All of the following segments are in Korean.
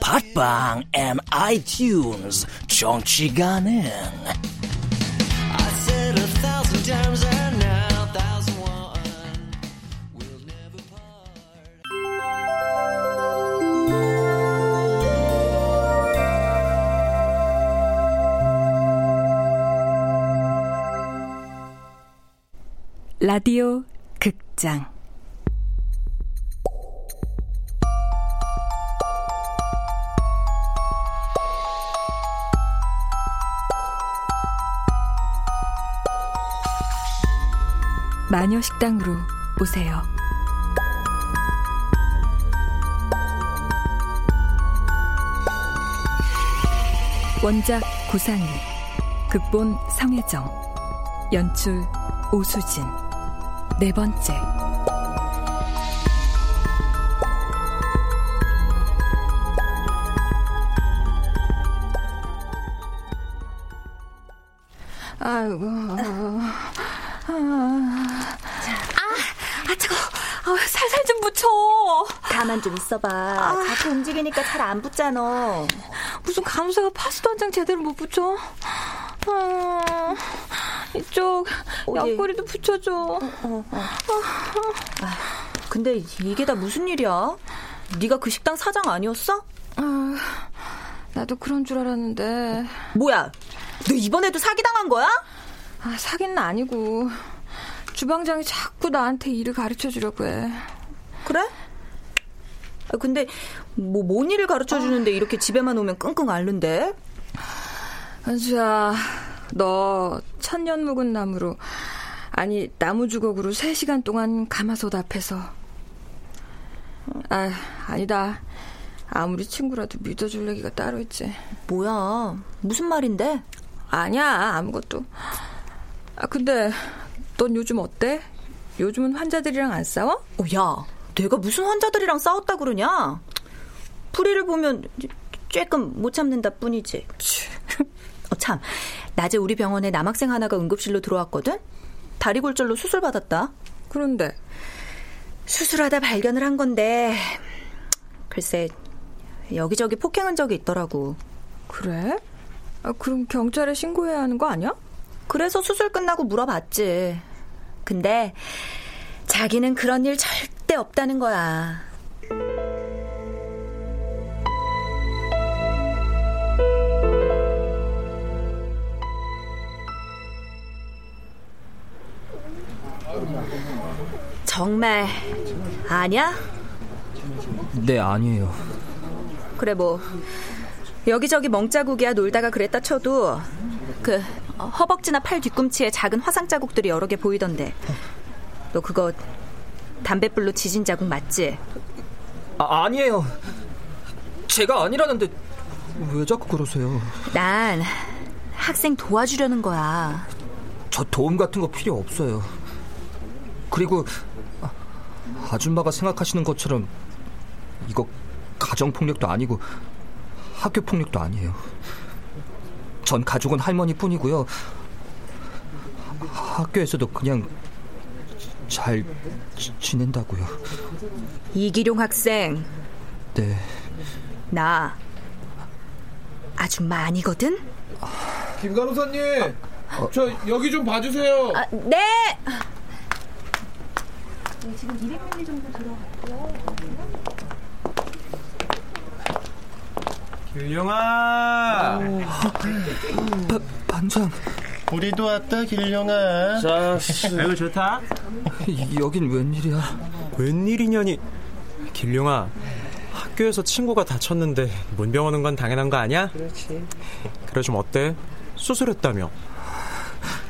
팟빵 앤 아이튠즈 정치 가능. 라디오 극장 마녀 식당으로 오세요. 원작 구상희, 극본 성혜정, 연출 오수진. 네 번째. 아이고. 아, 아, 차가워. 아, 붙여. 가만 좀 있어봐. 자꾸 움직이니까 잘 안 붙잖아. 무슨 간호사가 파스도 한 장 제대로 못 붙여? 아, 이쪽 어디? 옆구리도 붙여줘. 어, 어. 아, 근데 이게 다 무슨 일이야? 네가 그 식당 사장 아니었어? 아, 나도 그런 줄 알았는데. 뭐야? 너 이번에도 사기당한 거야? 아, 사기는 아니고 주방장이 자꾸 나한테 일을 가르쳐 주려고 해. 그래? 아, 근데 뭐 뭔 일을 가르쳐 주는데 이렇게 집에만 오면 끙끙 앓는데? 은수야, 너 천년 묵은 나무로 아니 나무 주걱으로 3시간 동안 가마솥 앞에서 아, 아니다. 아무리 친구라도 믿어줄 얘기가 따로 있지. 뭐야? 무슨 말인데? 아니야, 아무것도. 아, 근데 넌 요즘 어때? 요즘은 환자들이랑 안 싸워? 어, 야, 내가 무슨 환자들이랑 싸웠다 그러냐? 풀이를 보면 쬐끔 못 참는다 뿐이지. 어, 참. 낮에 우리 병원에 남학생 하나가 응급실로 들어왔거든? 다리 골절로 수술 받았다. 그런데 수술하다 발견을 한 건데, 글쎄, 여기저기 폭행 흔적이 있더라고. 그래? 아, 그럼 경찰에 신고해야 하는 거 아니야? 그래서 수술 끝나고 물어봤지. 근데 자기는 그런 일 절대 없다는 거야. 정말 아냐? 네, 아니에요. 그래 뭐 여기저기 멍자국이야 놀다가 그랬다 쳐도 그 어, 허벅지나 팔 뒤꿈치에 작은 화상 자국들이 여러 개 보이던데 너 그거 담뱃불로 지진 자국 맞지? 아, 아니에요. 제가 아니라는데 왜 자꾸 그러세요? 난 학생 도와주려는 거야 저 도움 같은 거 필요 없어요. 그리고 아, 아줌마가 생각하시는 것처럼 이거 가정 폭력도 아니고 학교 폭력도 아니에요. 전 가족은 할머니뿐이고요. 학교에서도 그냥 잘 지, 지낸다고요. 이기룡 학생 네. 나 아줌마 아니거든? 김 간호사님, 저 여기 좀 봐주세요. 아, 네! 길룡아. 바, 반장. 우리도 왔다 길룡아. 자, 아이고 좋다. 여긴 웬일이야? 웬일이냐니. 길룡아. 학교에서 친구가 다쳤는데 문병 오는 건 당연한 거 아니야? 그렇지. 그래 좀 어때? 수술했다며.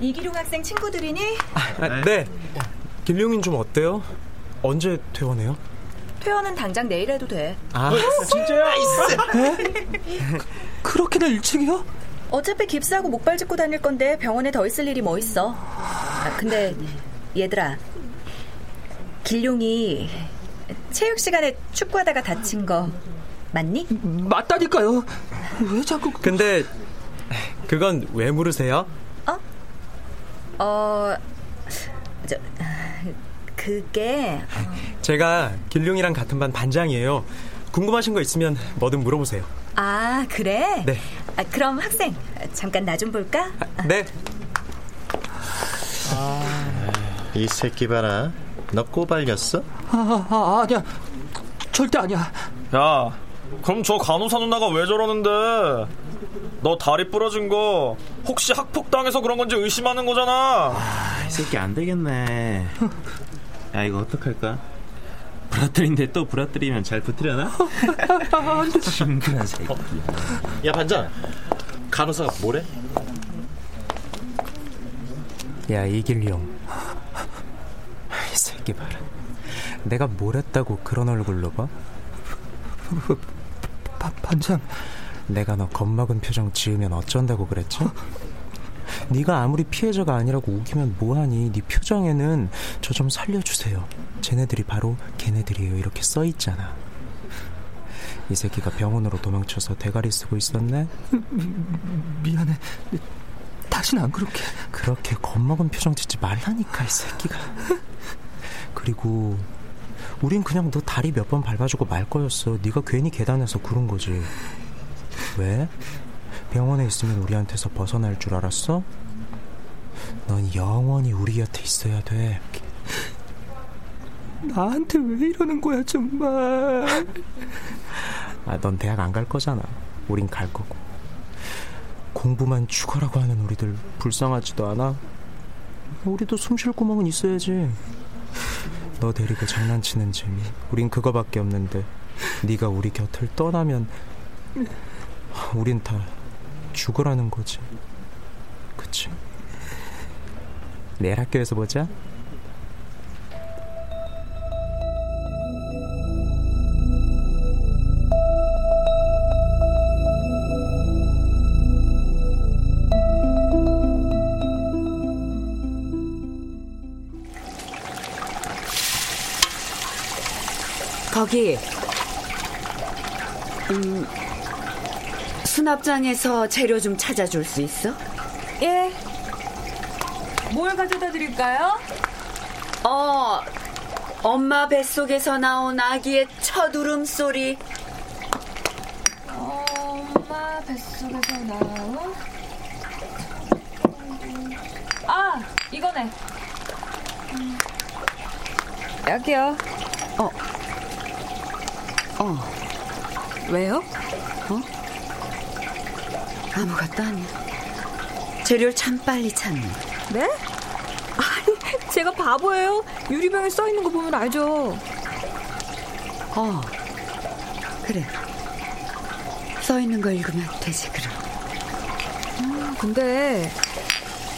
이기룡 학생 친구들이니? 아, 네. 길룡인 좀 어때요? 언제 퇴원해요? 퇴원은 당장 내일 해도 돼. 아, 진짜요? 그렇게나 일찍이요? 어차피 깁스하고 목발 짚고 다닐 건데 병원에 더 있을 일이 뭐 있어. 아, 근데 얘들아. 길룡이 체육 시간에 축구하다가 다친 거 맞니? 맞다니까요. 왜 자꾸 근데 그건 왜 물으세요? 어? 어... 저... 그게... 제가 길룡이랑 같은 반 반장이에요. 궁금하신 거 있으면 뭐든 물어보세요. 아, 그래? 네. 아, 그럼 학생, 잠깐 나 좀 볼까? 아, 네. 이 새끼 봐라. 너 꼬발렸어? 아, 아, 아니야. 절대 아니야. 야, 그럼 저 간호사 누나가 왜 저러는데? 너 다리 부러진 거 혹시 학폭당해서 그런 건지 의심하는 거잖아. 아, 이 새끼 안 되겠네. 야, 이거 어떡할까? 부러뜨린데 또 부러뜨리면 잘 붙으려나? 징그한 새끼. 야, 반장. 간호사가 뭐래? 야, 이길용. 이 새끼 봐라. 내가 뭘 했다고 그런 얼굴로 봐? 바, 반장. 내가 너 겁먹은 표정 지으면 어쩐다고 그랬지? 네가 아무리 피해자가 아니라고 우기면 뭐하니? 네 표정에는 저 좀 살려주세요. 쟤네들이 바로 걔네들이에요. 이렇게 써 있잖아. 이 새끼가 병원으로 도망쳐서 대가리 쓰고 있었네? 미안해. 다신 안 그렇게. 그렇게 겁먹은 표정 짓지 말라니까 이 새끼가. 그리고 우린 그냥 너 다리 몇 번 밟아주고 말 거였어. 네가 괜히 계단에서 구른 거지. 왜? 병원에 있으면 우리한테서 벗어날 줄 알았어? 넌 영원히 우리 곁에 있어야 돼. 나한테 왜 이러는 거야 정말. 아, 넌 대학 안 갈 거잖아. 우린 갈 거고. 공부만 죽어라고 하는 우리들 불쌍하지도 않아? 우리도 숨 쉴 구멍은 있어야지. 너 데리고 장난치는 재미. 우린 그거밖에 없는데 네가 우리 곁을 떠나면 우린 다 죽으라는 거지. 그치? 내일 학교에서 보자. 거기 음, 수납장에서 재료 좀 찾아줄 수 있어? 예. 뭘 가져다 드릴까요? 어, 엄마 뱃속에서 나온 아기의 첫 울음소리. 엄마 뱃속에서 나온. 아, 이거네. 음. 여기요. 어. 어. 왜요? 어? 아무것도 아니야. 재료를 참 빨리 찾네. 네? 제가 바보예요. 유리병에 써 있는 거 보면 알죠. 어. 그래. 써 있는 거 읽으면 되지, 그럼. 음, 근데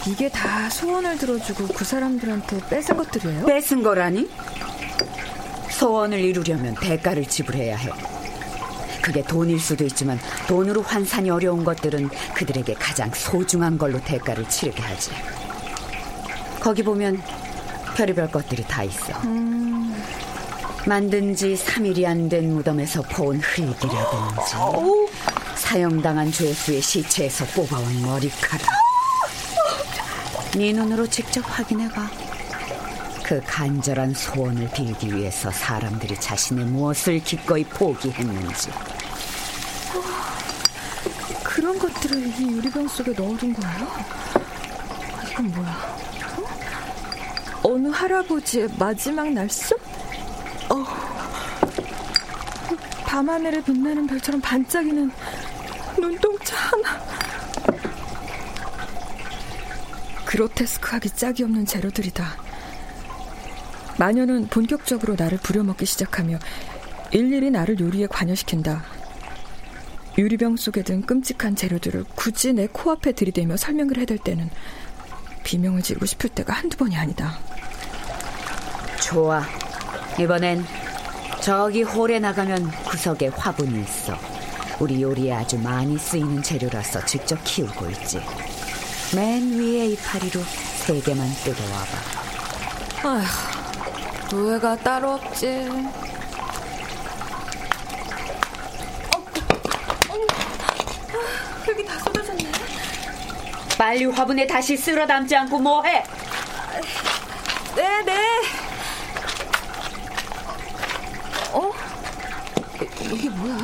이게 다 소원을 들어주고 그 사람들한테 뺏은 것들이에요? 뺏은 거라니? 소원을 이루려면 대가를 지불해야 해. 그게 돈일 수도 있지만 돈으로 환산이 어려운 것들은 그들에게 가장 소중한 걸로 대가를 치르게 하지. 거기 보면 별의별 것들이 다 있어. 음... 만든 지 3일이 안 된 무덤에서 포온 흙이라든지 사형당한 죄수의 시체에서 뽑아온 머리카락 네 눈으로 직접 확인해봐. 그 간절한 소원을 빌기 위해서 사람들이 자신의 무엇을 기꺼이 포기했는지. 그런 것들을 이 유리병 속에 넣어둔 거예요? 이건 뭐야? 어? 어느 할아버지의 마지막 날숨? 어. 밤하늘에 빛나는 별처럼 반짝이는 눈동자 하나. 그로테스크하기 짝이 없는 재료들이다. 마녀는 본격적으로 나를 부려먹기 시작하며 일일이 나를 요리에 관여시킨다. 유리병 속에 든 끔찍한 재료들을 굳이 내 코앞에 들이대며 설명을 해댈 때는 비명을 지르고 싶을 때가 한두 번이 아니다. 좋아. 이번엔 저기 홀에 나가면 구석에 화분이 있어. 우리 요리에 아주 많이 쓰이는 재료라서 직접 키우고 있지. 맨 위에 이파리로 세 개만 뜯어와봐. 아휴, 노예가 따로 없지. 여기 다 쏟아졌네. 빨리 화분에 다시 쓸어 담지 않고 뭐해? 네, 네. 어? 이게 뭐야?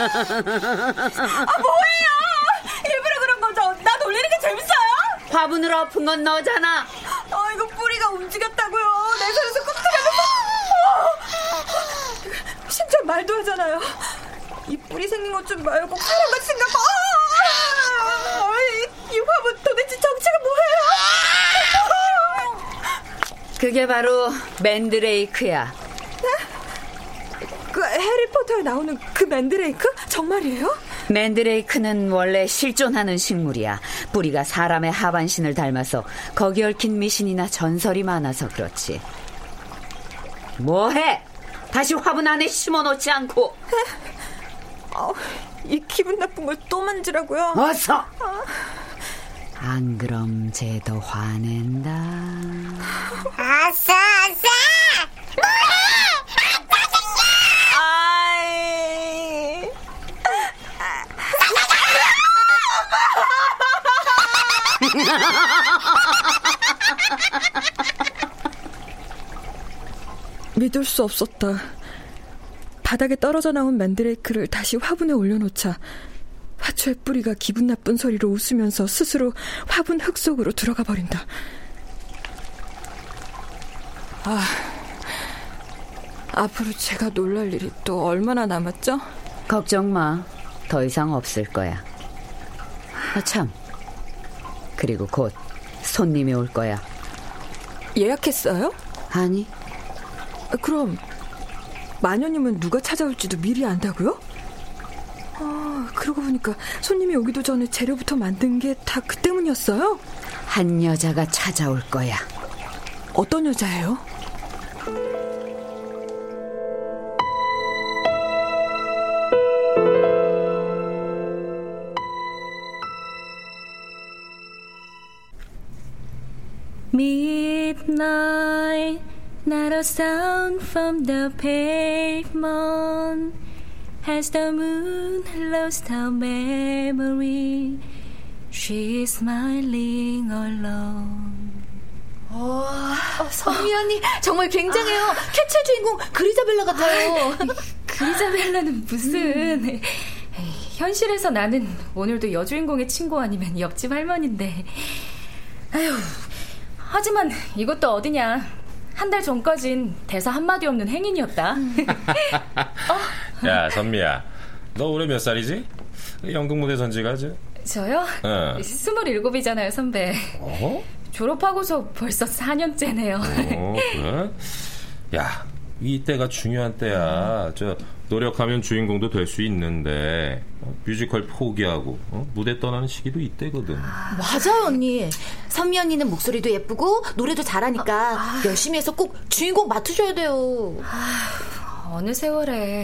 아 뭐예요? 일부러 그런 거죠? 나 놀리는 게 재밌어요? 화분을 엎은 건 너잖아. 아 이거 뿌리가 움직였다고요. 내 손에서 꾹 진짜 말도 하잖아요. 이 뿌리 생긴 것 좀 말고 사람같이 생각하. 아, 이, 이 화분 도대체 정체가 뭐예요? 그게 바로 맨드레이크야. 그 해리포터에 나오는 그 맨드레이크? 정말이에요? 맨드레이크는 원래 실존하는 식물이야. 뿌리가 사람의 하반신을 닮아서 거기 얽힌 미신이나 전설이 많아서 그렇지. 뭐해? 다시 화분 안에 심어놓지 않고. 어, 이 기분 나쁜 걸 또 만지라고요? 어서! 안 그럼 쟤도 화낸다. 아싸, 아싸! 믿을 수 없었다. 바닥에 떨어져 나온 맨드레이크를 다시 화분에 올려놓자 화초의 뿌리가 기분 나쁜 소리로 웃으면서 스스로 화분 흙 속으로 들어가 버린다. 아, 앞으로 제가 놀랄 일이 또 얼마나 남았죠? 걱정 마. 더 이상 없을 거야. 아, 참. 그리고 곧 손님이 올 거야. 예약했어요? 아니. 아, 그럼 마녀님은 누가 찾아올지도 미리 안다고요? 아, 그러고 보니까 손님이 오기도 전에 재료부터 만든 게 다 그 때문이었어요? 한 여자가 찾아올 거야. 어떤 여자예요? Midnight, not a sound from the pavement. Has the moon lost her memory? She is smiling alone. 와, 성미 언니 정말 굉장해요. 캡처 주인공 그리자벨라 같아요. 그리자벨라는 무슨? 에이, 현실에서 나는 오늘도 여주인공의 친구 아니면 옆집 할머니인데. 아휴, 하지만 이것도 어디냐. 한 달 전까진 대사 한마디 없는 행인이었다. 야, 선미야. 너 올해 몇 살이지? 연극 무대 전지가 죠 저요? 어. 27이잖아요, 선배. 어? 졸업하고서 벌써 4년째네요. 어, 그래? 야, 이때가 중요한 때야. 저 노력하면 주인공도 될 수 있는데 어, 뮤지컬 포기하고 어? 무대 떠나는 시기도 이때거든. 맞아요, 언니. 선미 언니는 목소리도 예쁘고 노래도 잘하니까 열심히 해서 꼭 주인공 맡으셔야 돼요. 어느 세월에.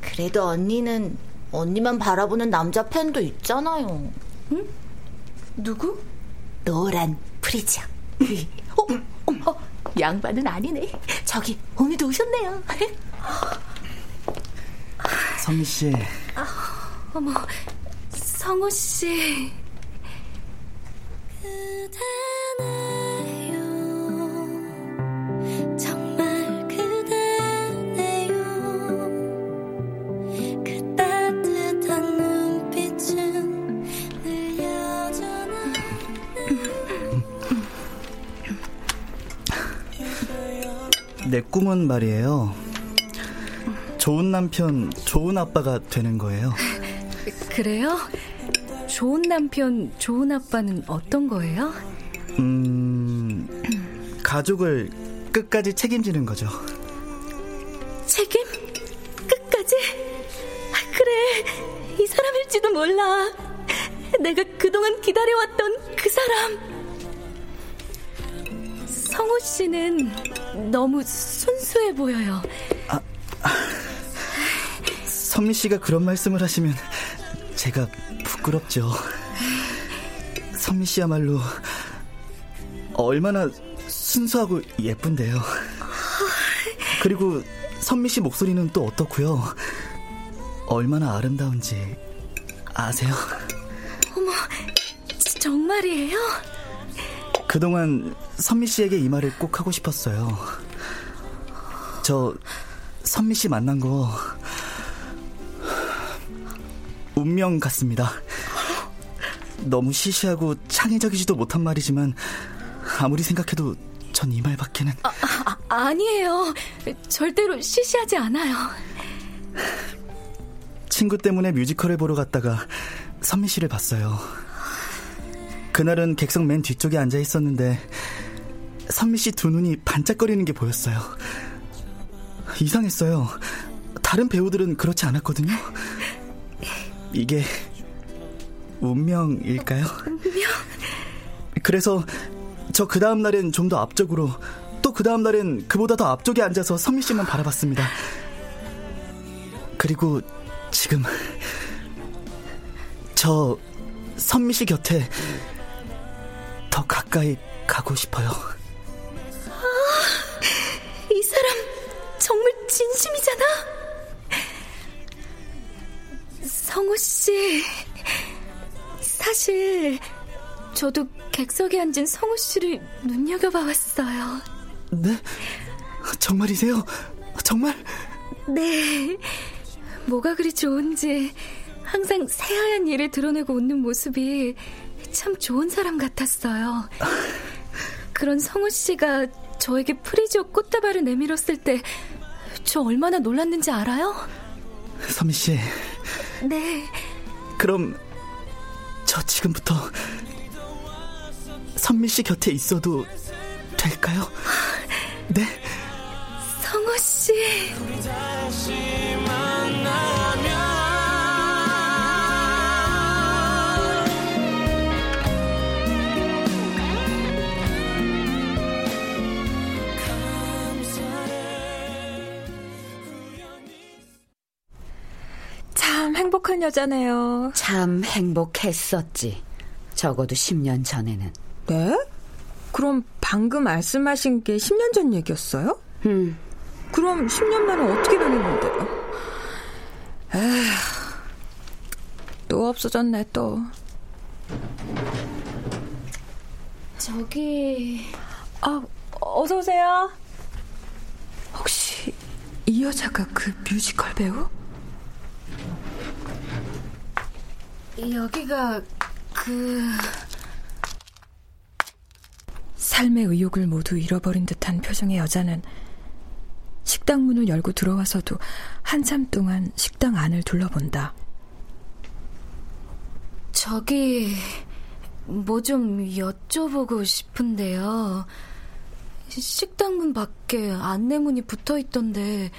그래도 언니는 언니만 바라보는 남자 팬도 있잖아요. 응? 누구? 노란 프리지아. 어, 어, 양반은 아니네. 저기 오늘도 오셨네요. 성미 씨. 아, 어머, 성우 씨. 정말 그대네요. 그 따뜻한 눈빛은 늘 여전한 내 꿈은 말이에요. 좋은 남편, 좋은 아빠가 되는 거예요. 그래요? 좋은 남편, 좋은 아빠는 어떤 거예요? 음, 가족을 끝까지 책임지는 거죠. 책임? 끝까지? 아, 그래, 이 사람일지도 몰라. 내가 그동안 기다려왔던 그 사람. 성호 씨는 너무 순수해 보여요. 선미 씨가 그런 말씀을 하시면 제가 부끄럽죠. 선미 씨야말로 얼마나 순수하고 예쁜데요. 그리고 선미 씨 목소리는 또 어떻고요? 얼마나 아름다운지 아세요? 어머, 정말이에요? 그동안 선미 씨에게 이 말을 꼭 하고 싶었어요. 저 선미 씨 만난 거 운명 같습니다. 너무 시시하고 창의적이지도 못한 말이지만 아무리 생각해도 전 이 말밖에는 아, 아, 아니에요. 절대로 시시하지 않아요. 친구 때문에 뮤지컬을 보러 갔다가 선미 씨를 봤어요. 그날은 객석 맨 뒤쪽에 앉아 있었는데 선미 씨 두 눈이 반짝거리는 게 보였어요. 이상했어요. 다른 배우들은 그렇지 않았거든요. 이게 운명일까요? 운명? 그래서 저 그 다음 날엔 좀 더 앞쪽으로 또 그 다음 날엔 그보다 더 앞쪽에 앉아서 선미 씨만 바라봤습니다. 그리고 지금 저 선미 씨 곁에 더 가까이 가고 싶어요. 성우 씨, 사실 저도 객석에 앉은 성우 씨를 눈여겨봐왔어요. 네? 정말이세요? 정말? 네. 뭐가 그리 좋은지 항상 새하얀 이를 드러내고 웃는 모습이 참 좋은 사람 같았어요. 그런 성우 씨가 저에게 프리지아 꽃다발을 내밀었을 때 저 얼마나 놀랐는지 알아요? 서미 씨. 네. 그럼 저 지금부터 선미 씨 곁에 있어도 될까요? 네. 성우 씨. 행복한 여자네요. 참 행복했었지. 적어도 10년 전에는. 네? 그럼 방금 말씀하신 게 10년 전 얘기였어요? 음. 그럼 10년 만에 어떻게 변했는데요? 에휴, 또 없어졌네, 또. 저기. 아, 어서오세요. 혹시 이 여자가 그 뮤지컬 배우? 여기가 그 삶의 의욕을 모두 잃어버린 듯한 표정의 여자는 식당 문을 열고 들어와서도 한참 동안 식당 안을 둘러본다. 저기 뭐 좀 여쭤보고 싶은데요. 식당 문 밖에 안내문이 붙어 있던데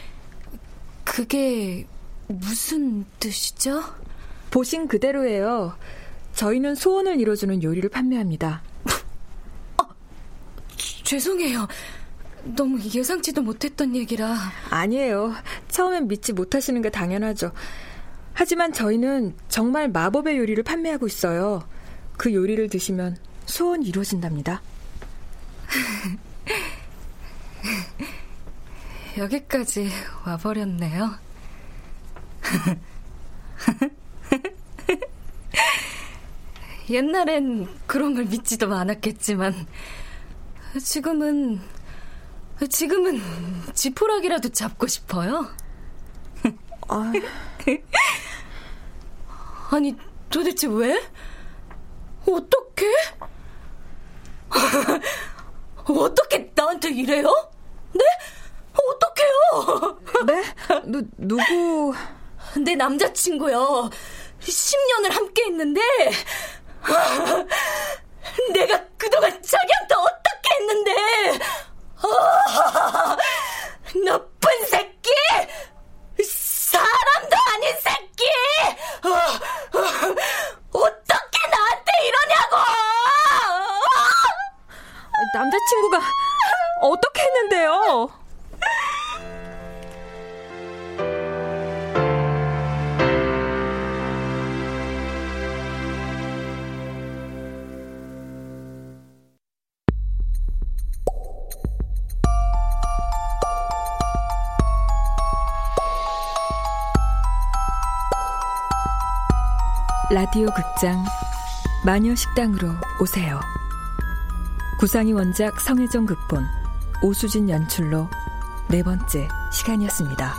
그게 무슨 뜻이죠? 보신 그대로예요. 저희는 소원을 이뤄주는 요리를 판매합니다. 아, 죄송해요. 너무 예상치도 못했던 얘기라. 아니에요. 처음엔 믿지 못하시는 게 당연하죠. 하지만 저희는 정말 마법의 요리를 판매하고 있어요. 그 요리를 드시면 소원이 이루어진답니다. 여기까지 와버렸네요. 옛날엔 그런 걸 믿지도 않았겠지만 지금은 지금은 지푸라기라도 잡고 싶어요. 아니 도대체 왜? 어떻게? 어떻게 나한테 이래요? 네? 네? 누, 누구? 내 남자친구요. 10년을 함께 했는데, 내가 그동안 자기한테 어떻게 했는데, 아, 나쁜 새끼! 사람도 아닌 새끼! 아, 어떻게 나한테 이러냐고! 남자친구가 어떻게 했는데요? 라디오 극장 마녀 식당으로 오세요. 구상이 원작 성혜정 극본 오수진 연출로 네 번째 시간이었습니다.